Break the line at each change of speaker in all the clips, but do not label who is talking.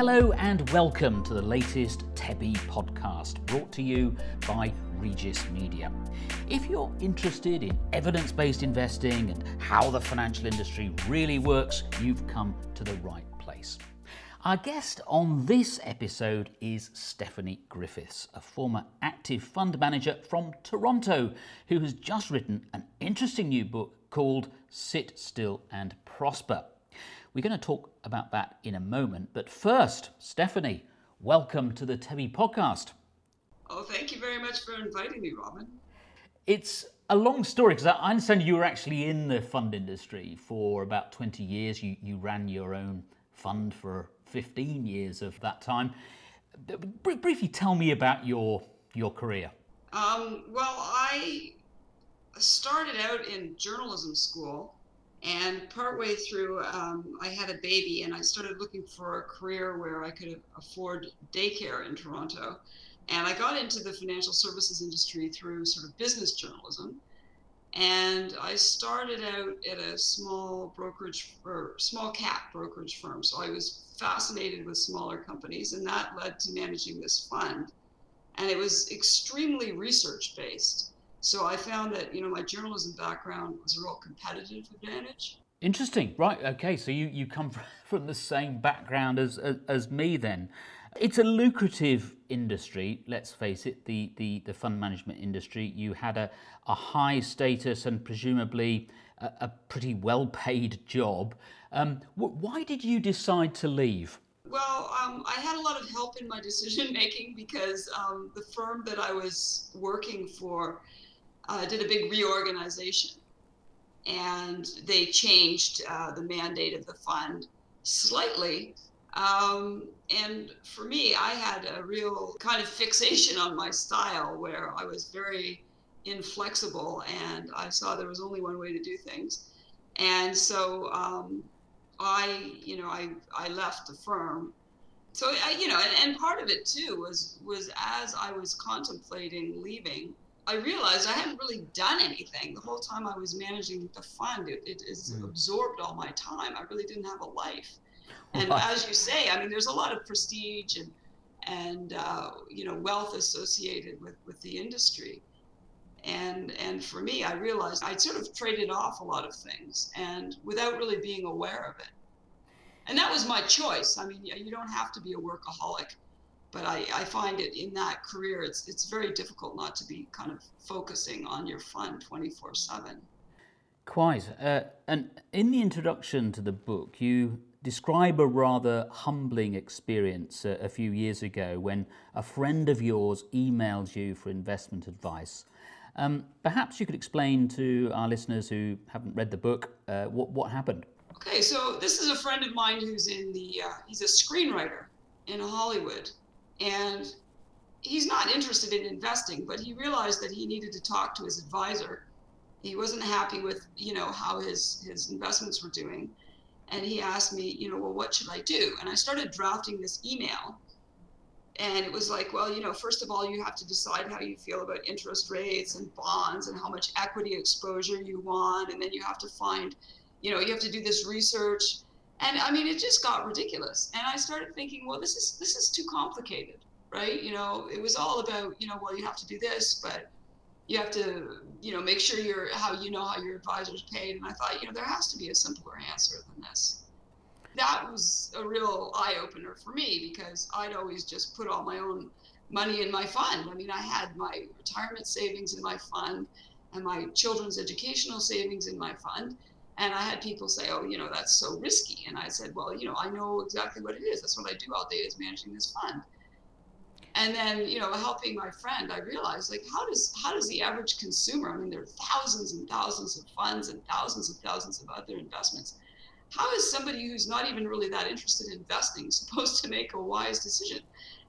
Hello and welcome to the latest TEBI podcast brought to you by Regis Media. If you're interested in evidence based investing and how the financial industry really works, you've come to the right place. Our guest on this episode is Stephanie Griffiths, a former active fund manager from Toronto who has just written an interesting new book called Sit Still and Prosper. We're going to talk about that in a moment. But first, Stephanie, welcome to the TEBI podcast.
Oh, thank you very much for inviting me, Robin.
It's a long story because I understand you were actually in the fund industry for about 20 years. You, you ran your own fund for 15 years of that time. briefly tell me about your, your career.
Um, well, I started out in journalism school and partway through, um, I had a baby and I started looking for a career where I could afford daycare in Toronto. And I got into the financial services industry through sort of business journalism. And I started out at a small brokerage or small cap brokerage firm. So I was fascinated with smaller companies, and that led to managing this fund. And it was extremely research based. So I found that you know my journalism background was a real competitive advantage.
Interesting, right? Okay, so you, you come from the same background as, as, as me then. It's a lucrative industry, let's face it, the, the, the fund management industry. You had a, a high status and presumably a, a pretty well paid job. Um, why did you decide to leave?
Well, um, I had a lot of help in my decision making because um, the firm that I was working for uh, did a big reorganization and they changed uh, the mandate of the fund slightly. Um, and for me, I had a real kind of fixation on my style where I was very inflexible and I saw there was only one way to do things. And so um, I, you know, I, I left the firm. So I, you know, and, and part of it too was was as I was contemplating leaving, I realized I hadn't really done anything the whole time I was managing the fund. It, it is mm. absorbed all my time. I really didn't have a life. And as you say, I mean, there's a lot of prestige and and uh, you know wealth associated with with the industry. And and for me, I realized I'd sort of traded off a lot of things, and without really being aware of it. And that was my choice. I mean, you don't have to be a workaholic but I, I find it in that career it's it's very difficult not to be kind of focusing on your fund 24 7
quite. Uh, and in the introduction to the book you describe a rather humbling experience a, a few years ago when a friend of yours emailed you for investment advice. Um, perhaps you could explain to our listeners who haven't read the book uh, what, what happened.
Okay so this is a friend of mine who's in the uh, he's a screenwriter in hollywood and he's not interested in investing, but he realized that he needed to talk to his advisor. He wasn't happy with, you know, how his his investments were doing. And he asked me, you know, well, what should I do? And I started drafting this email. And it was like, well, you know, first of all, you have to decide how you feel about interest rates and bonds and how much equity exposure you want. And then you have to find, you know, you have to do this research and I mean, it just got ridiculous. And I started thinking, well, this is this is too complicated, right? You know, it was all about, you know, well, you have to do this, but you have to, you know, make sure you're how you know how your advisor's paid. And I thought, you know, there has to be a simpler answer than this. That was a real eye opener for me because I'd always just put all my own money in my fund. I mean, I had my retirement savings in my fund and my children's educational savings in my fund and I had people say, oh, you know, that's so risky. And I said, well, you know, I know exactly what it is. That's what I do all day is managing this fund. And then, you know, helping my friend, I realized like how does how does the average consumer, I mean, there are thousands and thousands of funds and thousands and thousands of other investments. How is somebody who's not even really that interested in investing supposed to make a wise decision?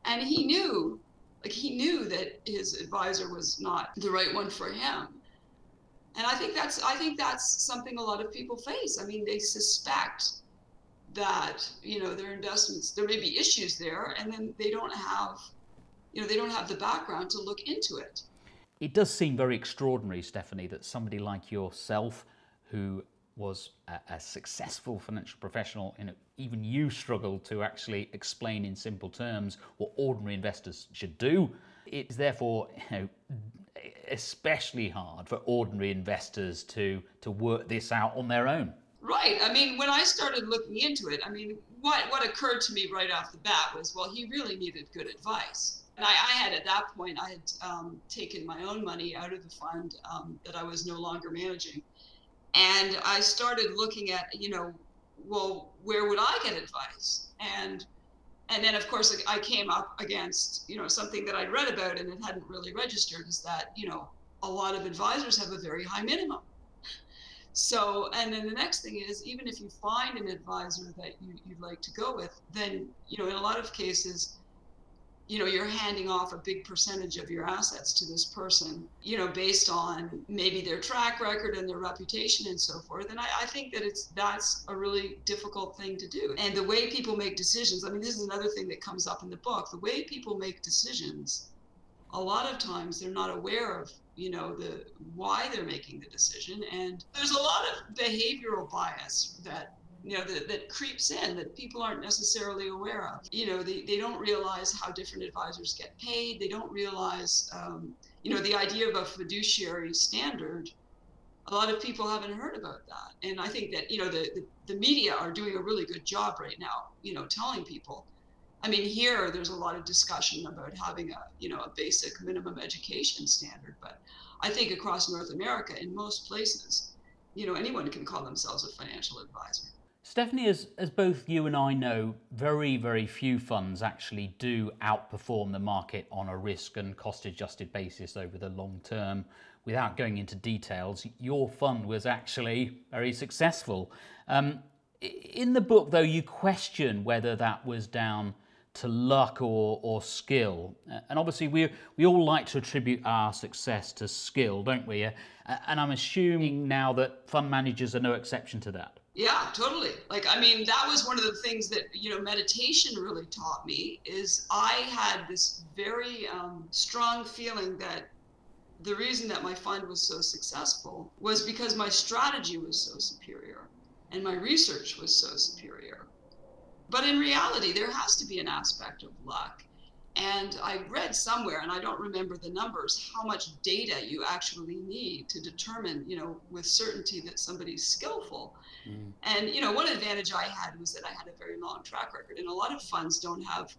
And he knew, like he knew that his advisor was not the right one for him and I think that's I think that's something a lot of people face. I mean, they suspect that you know their investments there may be issues there, and then they don't have you know they don't have the background to look into it.
It does seem very extraordinary, Stephanie, that somebody like yourself, who was a, a successful financial professional, know, even you struggled to actually explain in simple terms what ordinary investors should do. It's therefore, you know, especially hard for ordinary investors to to work this out on their own.
Right. I mean, when I started looking into it, I mean, what what occurred to me right off the bat was, well, he really needed good advice. And I, I had at that point, I had um, taken my own money out of the fund um, that I was no longer managing, and I started looking at, you know, well, where would I get advice? And and then of course I came up against you know something that I'd read about and it hadn't really registered is that you know a lot of advisors have a very high minimum. So and then the next thing is even if you find an advisor that you, you'd like to go with, then you know in a lot of cases you know you're handing off a big percentage of your assets to this person you know based on maybe their track record and their reputation and so forth. And I, I, think that it's that's a really difficult thing to do. And the way people make decisions i mean this is another thing that comes up in the book. The way people make decisions a lot of times they're not aware of you know the why they're making the decision. And there's a lot of behavioral bias that you know that, that creeps in that people aren't necessarily aware of. You know they, they don't realize how different advisors get paid. They don't realize um, you know the idea of a fiduciary standard. A lot of people haven't heard about that. And i think that you know the, the, the media are doing a really good job right now you know telling people. I mean here there's a lot of discussion about having a you know a basic minimum education standard but i think across north america in most places you know anyone can call themselves a financial advisor
Stephanie, as, as both you and I know, very, very few funds actually do outperform the market on a risk and cost adjusted basis over the long term. Without going into details, your fund was actually very successful. Um, in the book, though, you question whether that was down to luck or, or skill. And obviously, we, we all like to attribute our success to skill, don't we? And I'm assuming now that fund managers are no exception to that.
Yeah, totally. Like, I mean, that was one of the things that, you know, meditation really taught me is I had this very um, strong feeling that the reason that my fund was so successful was because my strategy was so superior and my research was so superior. But in reality, there has to be an aspect of luck. And I read somewhere, and I don't remember the numbers, how much data you actually need to determine, you know, with certainty that somebody's skillful. Mm. And, you know, one advantage I had was that I had a very long track record, and a lot of funds don't have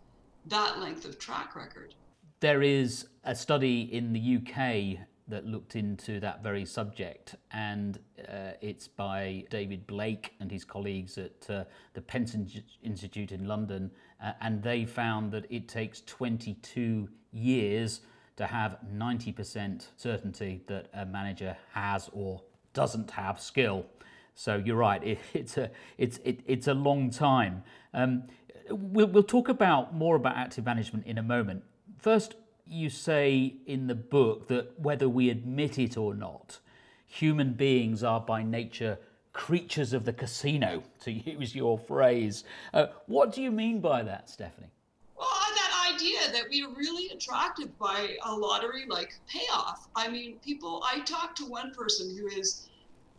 that length of track record.
There is a study in the UK that looked into that very subject, and uh, it's by David Blake and his colleagues at uh, the Pension Institute in London, uh, and they found that it takes 22 years to have 90% certainty that a manager has or doesn't have skill. So you're right, it, it's, a, it's, it, it's a long time. Um, we'll, we'll talk about more about active management in a moment. First, you say in the book that whether we admit it or not, human beings are by nature creatures of the casino, to use your phrase. Uh, what do you mean by that, Stephanie?
Well, that idea that we're really attracted by a lottery like payoff. I mean, people, I talked to one person who is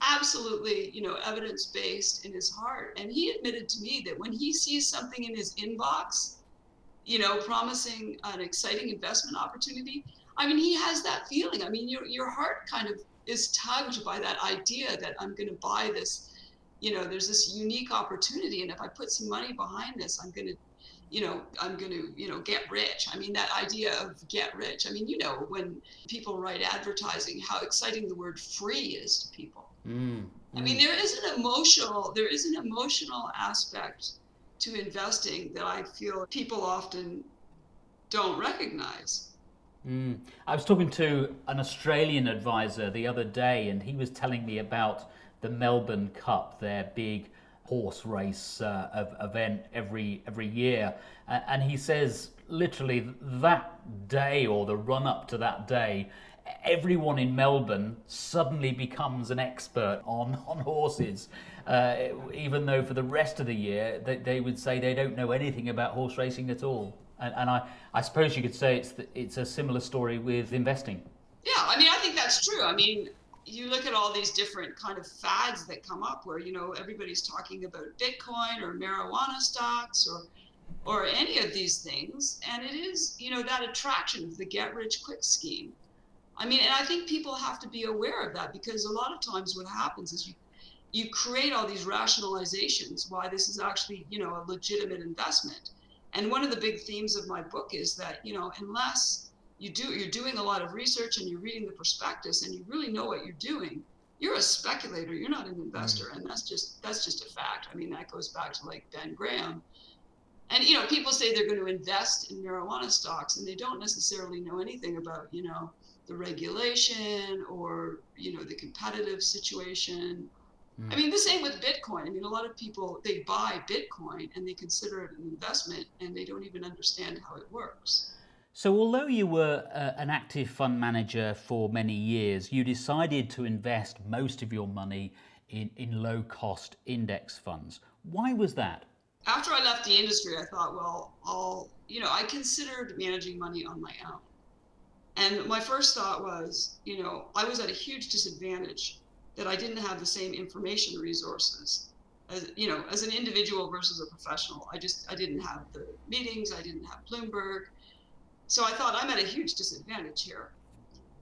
absolutely, you know, evidence based in his heart. And he admitted to me that when he sees something in his inbox you know, promising an exciting investment opportunity. I mean, he has that feeling. I mean, your your heart kind of is tugged by that idea that I'm going to buy this. You know, there's this unique opportunity, and if I put some money behind this, I'm going to, you know, I'm going to, you know, get rich. I mean, that idea of get rich. I mean, you know, when people write advertising, how exciting the word free is to people. Mm, I mean, mm. there is an emotional, there is an emotional aspect to investing that I feel people often don't recognize.
Mm. I was talking to an Australian advisor the other day, and he was telling me about the Melbourne Cup, their big horse race uh, event every every year, and he says literally that day or the run up to that day, everyone in Melbourne suddenly becomes an expert on on horses uh, even though for the rest of the year they, they, would say they don't know anything about horse racing at all. And, and I, I suppose you could say it's the, it's a similar story with investing.
Yeah, I mean, I think that's true. I mean, you look at all these different kind of fads that come up where you know everybody's talking about bitcoin or marijuana stocks or or any of these things and it is you know that attraction of the get rich quick scheme i mean and i think people have to be aware of that because a lot of times what happens is you you create all these rationalizations why this is actually you know a legitimate investment and one of the big themes of my book is that you know unless you do you're doing a lot of research and you're reading the prospectus and you really know what you're doing you're a speculator you're not an investor mm. and that's just that's just a fact i mean that goes back to like ben graham and you know people say they're going to invest in marijuana stocks and they don't necessarily know anything about you know the regulation or you know the competitive situation. I mean the same with bitcoin i mean a lot of people they buy bitcoin and they consider it an investment and they don't even understand how it works
so, although you were uh, an active fund manager for many years, you decided to invest most of your money in, in low cost index funds. Why was that?
After I left the industry, I thought, well, I'll, you know, I considered managing money on my own. And my first thought was, you know, I was at a huge disadvantage that I didn't have the same information resources as, you know, as an individual versus a professional. I just, I didn't have the meetings, I didn't have Bloomberg so I thought I'm at a huge disadvantage here.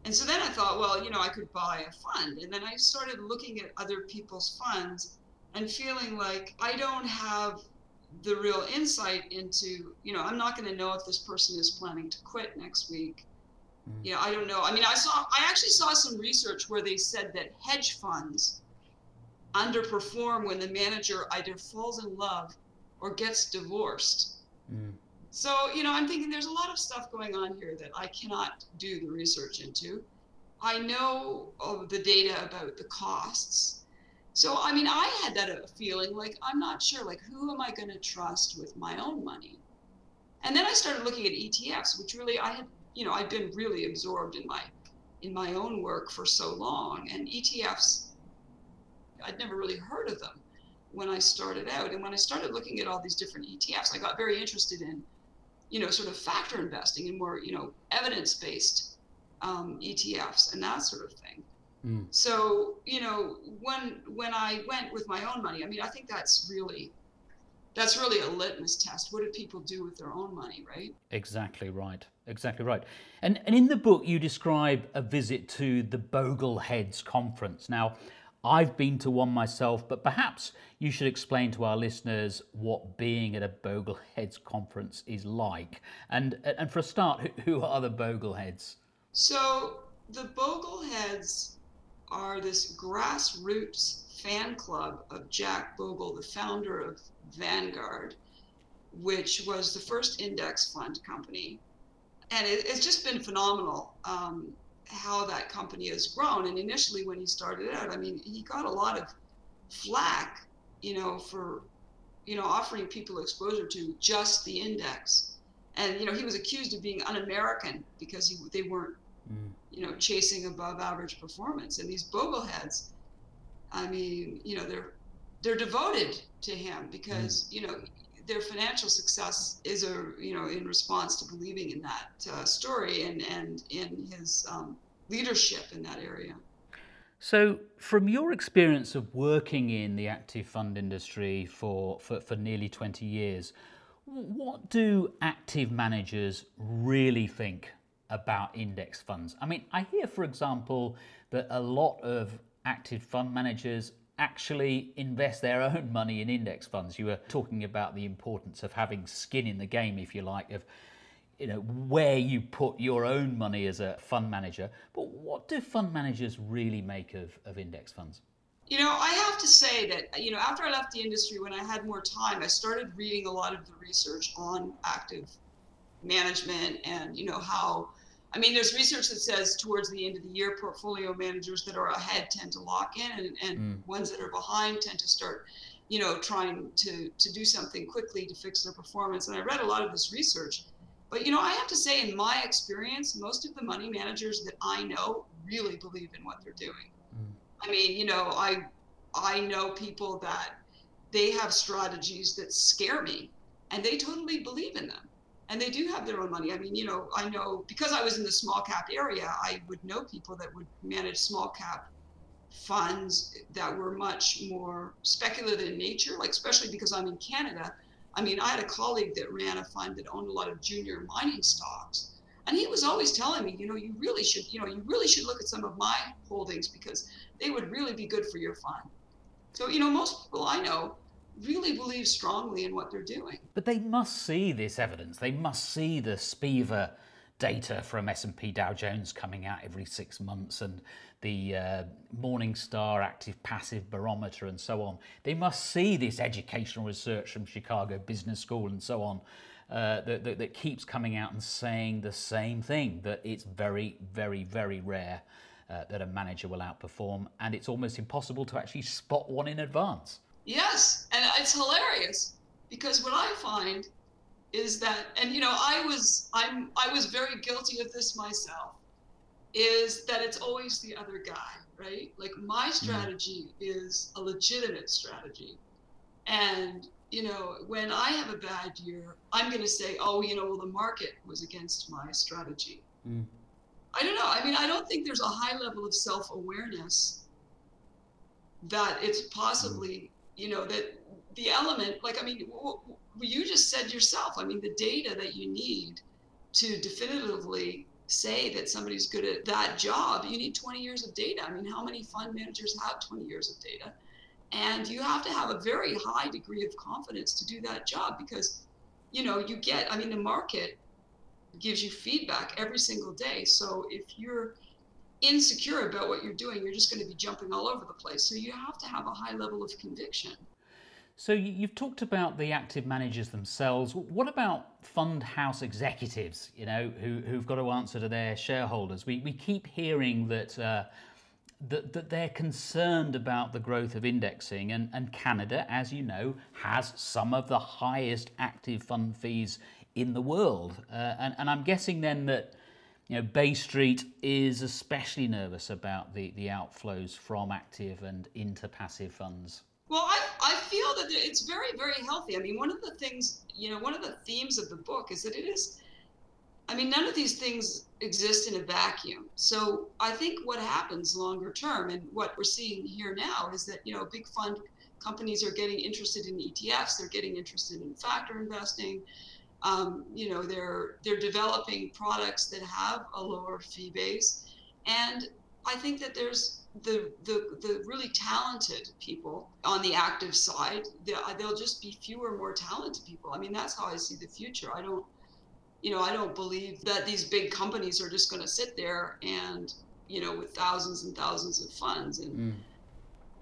And so then I thought, well, you know, I could buy a fund. And then I started looking at other people's funds and feeling like I don't have the real insight into, you know, I'm not going to know if this person is planning to quit next week. Mm. Yeah, I don't know. I mean, I saw, I actually saw some research where they said that hedge funds underperform when the manager either falls in love or gets divorced. Mm. So, you know, I'm thinking there's a lot of stuff going on here that I cannot do the research into. I know of the data about the costs. So, I mean, I had that feeling like I'm not sure, like, who am I going to trust with my own money? And then I started looking at ETFs, which really I had, you know, I've been really absorbed in my in my own work for so long. And ETFs, I'd never really heard of them when I started out. And when I started looking at all these different ETFs, I got very interested in you know, sort of factor investing and more, you know, evidence-based um, ETFs and that sort of thing. Mm. So, you know, when when I went with my own money, I mean, I think that's really that's really a litmus test. What do people do with their own money, right?
Exactly right. Exactly right. And and in the book you describe a visit to the Bogleheads conference. Now, I've been to one myself, but perhaps you should explain to our listeners what being at a Bogleheads conference is like. And, and for a start, who are the Bogleheads?
So, the Bogleheads are this grassroots fan club of Jack Bogle, the founder of Vanguard, which was the first index fund company. And it, it's just been phenomenal. Um, how that company has grown. And initially, when he started out, I mean, he got a lot of flack, you know, for, you know, offering people exposure to just the index. And, you know, he was accused of being un American because he, they weren't, mm. you know, chasing above average performance. And these bogleheads, I mean, you know, they're, they're devoted to him because, mm. you know, their financial success is a you know in response to believing in that uh, story and and in his um, leadership in that area.
So, from your experience of working in the active fund industry for, for, for nearly 20 years, what do active managers really think about index funds? I mean, I hear, for example, that a lot of active fund managers actually invest their own money in index funds. You were talking about the importance of having skin in the game, if you like, of you know where you put your own money as a fund manager. But what do fund managers really make of, of index funds?
You know, I have to say that, you know, after I left the industry, when I had more time, I started reading a lot of the research on active management and, you know, how I mean, there's research that says towards the end of the year, portfolio managers that are ahead tend to lock in, and, and mm. ones that are behind tend to start, you know, trying to to do something quickly to fix their performance. And I read a lot of this research, but you know, I have to say, in my experience, most of the money managers that I know really believe in what they're doing. Mm. I mean, you know, I I know people that they have strategies that scare me, and they totally believe in them and they do have their own money. I mean, you know, I know because I was in the small cap area, I would know people that would manage small cap funds that were much more speculative in nature, like especially because I'm in Canada. I mean, I had a colleague that ran a fund that owned a lot of junior mining stocks. And he was always telling me, you know, you really should, you know, you really should look at some of my holdings because they would really be good for your fund. So, you know, most people I know really believe strongly in what they're doing.
But they must see this evidence. They must see the SPIVA data from S&P Dow Jones coming out every six months and the uh, Morningstar Active Passive Barometer and so on. They must see this educational research from Chicago Business School and so on uh, that, that, that keeps coming out and saying the same thing that it's very, very, very rare uh, that a manager will outperform, and it's almost impossible to actually spot one in advance.
Yes, and it's hilarious because what I find is that, and you know, I was I'm I was very guilty of this myself, is that it's always the other guy, right? Like my mm. strategy mm. is a legitimate strategy, and you know, when I have a bad year, I'm going to say, oh, you know, well, the market was against my strategy. Mm. I don't know. I mean, I don't think there's a high level of self awareness that it's possibly, you know, that the element, like, I mean, you just said yourself, I mean, the data that you need to definitively say that somebody's good at that job, you need 20 years of data. I mean, how many fund managers have 20 years of data? And you have to have a very high degree of confidence to do that job because, you know, you get, I mean, the market gives you feedback every single day. So if you're insecure about what you're doing, you're just going to be jumping all over the place. So you have to have a high level of conviction.
So you've talked about the active managers themselves. What about fund house executives? You know, who who've got to answer to their shareholders. We we keep hearing that. Uh, that, that they're concerned about the growth of indexing. And, and Canada, as you know, has some of the highest active fund fees in the world. Uh, and, and I'm guessing then that you know, Bay Street is especially nervous about the, the outflows from active and into passive funds.
Well, I, I feel that it's very, very healthy. I mean, one of the things, you know, one of the themes of the book is that it is I mean, none of these things exist in a vacuum. So I think what happens longer term, and what we're seeing here now, is that you know big fund companies are getting interested in ETFs. They're getting interested in factor investing. Um, you know, they're they're developing products that have a lower fee base, and I think that there's the the the really talented people on the active side. There'll just be fewer, more talented people. I mean, that's how I see the future. I don't you know, I don't believe that these big companies are just going to sit there and, you know, with thousands and thousands of funds. And, mm.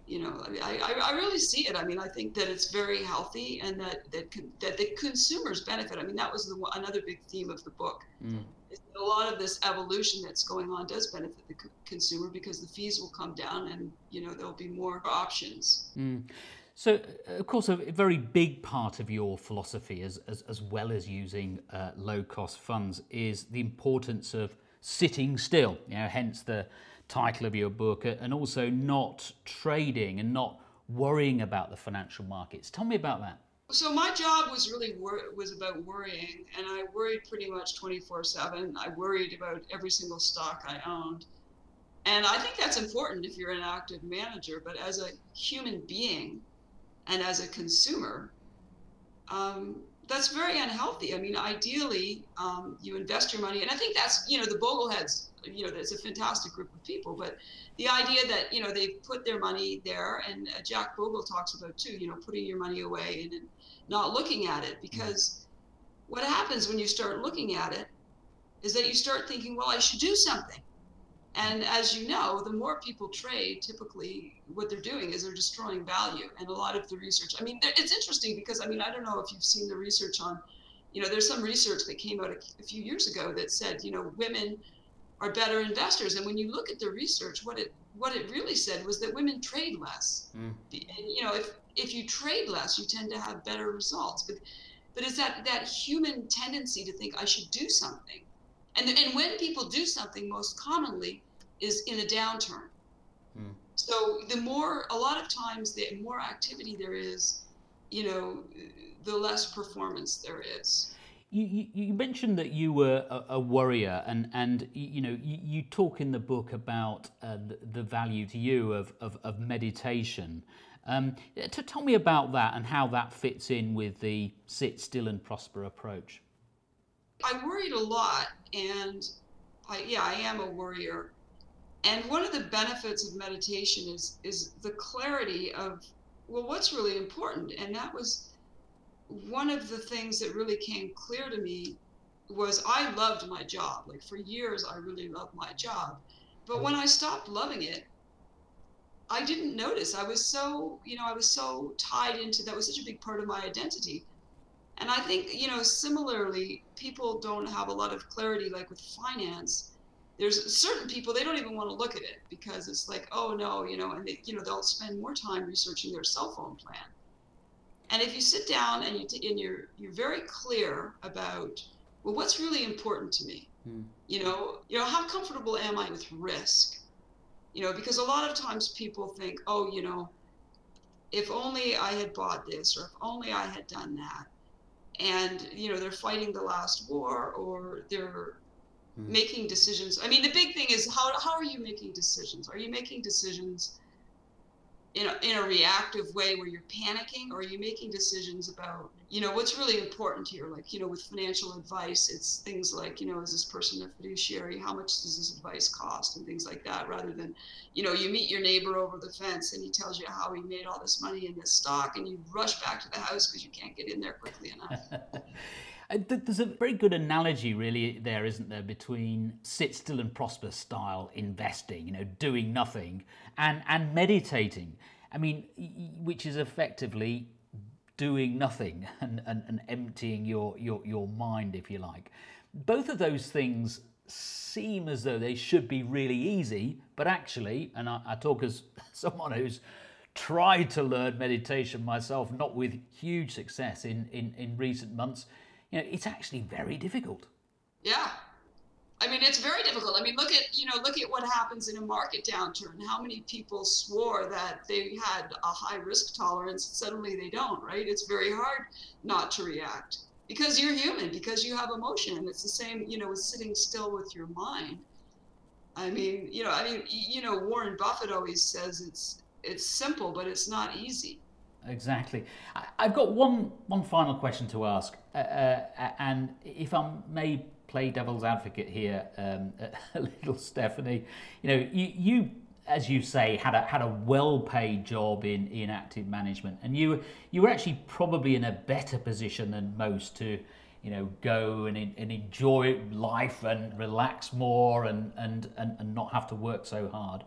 You know, I, I, I really see it. I mean, I think that it's very healthy and that, that, that the consumers benefit. I mean, that was the, another big theme of the book. Mm. A lot of this evolution that's going on does benefit the consumer because the fees will come down and, you know, there'll be more options. Mm.
So, of course, a very big part of your philosophy, as, as, as well as using uh, low cost funds, is the importance of sitting still, you know, hence the title of your book, and also not trading and not worrying about the financial markets. Tell me about that.
So my job was really wor- was about worrying, and I worried pretty much 24/7. I worried about every single stock I owned, and I think that's important if you're an active manager. But as a human being, and as a consumer, um, that's very unhealthy. I mean, ideally, um, you invest your money, and I think that's you know the Bogleheads. You know, that's a fantastic group of people. But the idea that you know they put their money there, and uh, Jack Bogle talks about too. You know, putting your money away and, and not looking at it, because what happens when you start looking at it is that you start thinking, well, I should do something. And as you know, the more people trade, typically what they're doing is they're destroying value. And a lot of the research, I mean, it's interesting because, I mean, I don't know if you've seen the research on, you know, there's some research that came out a, a few years ago that said, you know, women are better investors. And when you look at the research, what it what it really said was that women trade less. Mm. And you know, if if you trade less, you tend to have better results. But but it's that that human tendency to think I should do something and, and when people do something, most commonly is in a downturn. Hmm. So the more, a lot of times, the more activity there is, you know, the less performance there is.
You, you, mentioned that you were a, a, worrier, and, and you know you, you talk in the book about uh, the, the, value to you of, of, of meditation. Um, to tell me about that and how that fits in with the sit still and prosper approach.
I worried a lot, and I, yeah, I am a worrier. And one of the benefits of meditation is is the clarity of well, what's really important, and that was one of the things that really came clear to me was I loved my job. Like for years, I really loved my job. But when I stopped loving it, I didn't notice. I was so, you know, I was so tied into that was such a big part of my identity. And I think, you know, similarly, people don't have a lot of clarity like with finance. There's certain people they don't even want to look at it because it's like, oh no, you know, and they, you know, they'll spend more time researching their cell phone plan and if you sit down and you t- and you're you're very clear about well, what's really important to me? Hmm. You know, you know, how comfortable am I with risk? You know, because a lot of times people think, oh, you know, if only I had bought this or if only I had done that. And, you know, they're fighting the last war or they're hmm. making decisions. I mean, the big thing is how, how are you making decisions? Are you making decisions in a, in a reactive way where you're panicking or you're you making decisions about you know what's really important here like you know with financial advice it's things like you know is this person a fiduciary? How much does this advice cost? And things like that rather than you know you meet your neighbor over the fence and he tells you how he made all this money in this stock and you rush back to the house because you can't get in there quickly enough
Uh, there's a very good analogy, really, there, isn't there, between sit still and prosper style investing, you know, doing nothing, and, and meditating. I mean, which is effectively doing nothing and, and, and emptying your, your, your mind, if you like. Both of those things seem as though they should be really easy, but actually, and I, I talk as someone who's tried to learn meditation myself, not with huge success in, in, in recent months you know, it's actually very difficult.
Yeah. I mean, it's very difficult. I mean, look at, you know, look at what happens in a market downturn. How many people swore that they had a high risk tolerance suddenly they don't, right? It's very hard not to react because you're human, because you have emotion. It's the same, you know, with sitting still with your mind. I mean, you know, I mean, you know, Warren Buffett always says it's it's simple, but it's not easy.
Exactly. I've got one one final question to ask, uh, uh, and if I may play devil's advocate here, um, a little, Stephanie, you know, you, you as you say, had a had a well-paid job in, in active management, and you you were actually probably in a better position than most to, you know, go and, and enjoy life and relax more and, and, and, and not have to work so hard.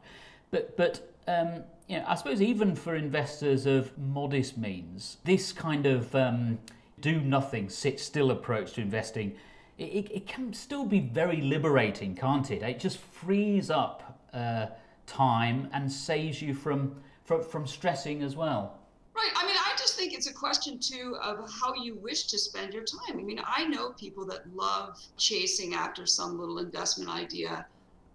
But but um, you know, I suppose even for investors of modest means, this kind of um, do nothing, sit still approach to investing, it, it, can still be very liberating, can't it? It just frees up uh, time and saves you from, from, from stressing as well.
Right. I mean, I just think it's a question too of how you wish to spend your time. I mean, I know people that love chasing after some little investment idea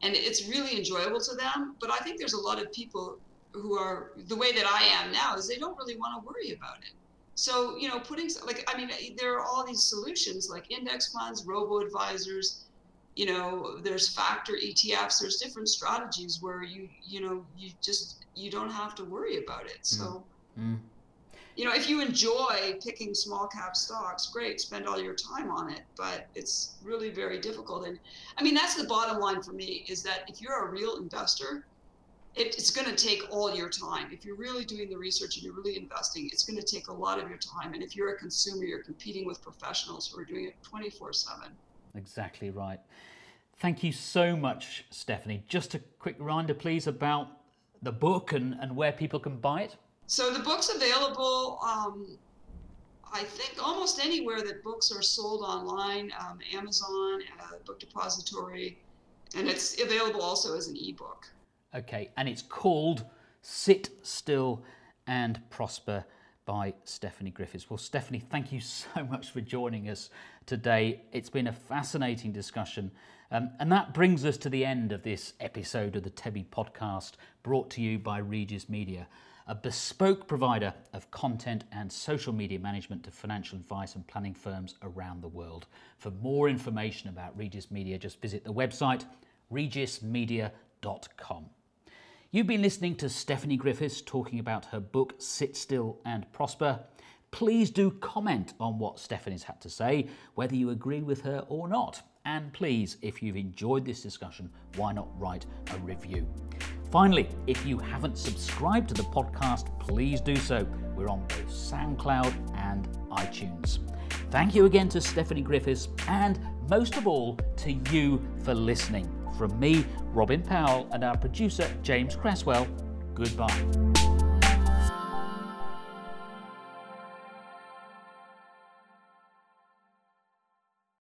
and it's really enjoyable to them. But I think there's a lot of people who are the way that I am now is they don't really want to worry about it. So, you know, putting like, I mean, there are all these solutions like index funds, robo advisors, you know, there's factor ETFs, there's different strategies where you, you know, you just, you don't have to worry about it. So, mm. Mm. you know, if you enjoy picking small cap stocks, great, spend all your time on it, but it's really very difficult. And I mean, that's the bottom line for me is that if you're a real investor, it, it's going to take all your time. If you're really doing the research and you're really investing, it's going to take a lot of your time. And if you're a consumer, you're competing with professionals who are doing it 24 7.
Exactly right. Thank you so much, Stephanie. Just a quick reminder, please, about the book and, and where people can buy it.
So the book's available, um, I think, almost anywhere that books are sold online um, Amazon, uh, Book Depository, and it's available also as an ebook.
Okay, and it's called Sit Still and Prosper by Stephanie Griffiths. Well, Stephanie, thank you so much for joining us today. It's been a fascinating discussion. Um, and that brings us to the end of this episode of the TEBI podcast brought to you by Regis Media. a bespoke provider of content and social media management to financial advice and planning firms around the world. For more information about Regis Media, just visit the website regismedia.com. You've been listening to Stephanie Griffiths talking about her book Sit Still and Prosper. Please do comment on what Stephanie's had to say, whether you agree with her or not. And please, if you've enjoyed this discussion, why not write a review? Finally, if you haven't subscribed to the podcast, please do so. We're on both SoundCloud and iTunes. Thank you again to Stephanie Griffiths, and most of all, to you for listening. From me, Robin Powell, and our producer, James Cresswell, goodbye.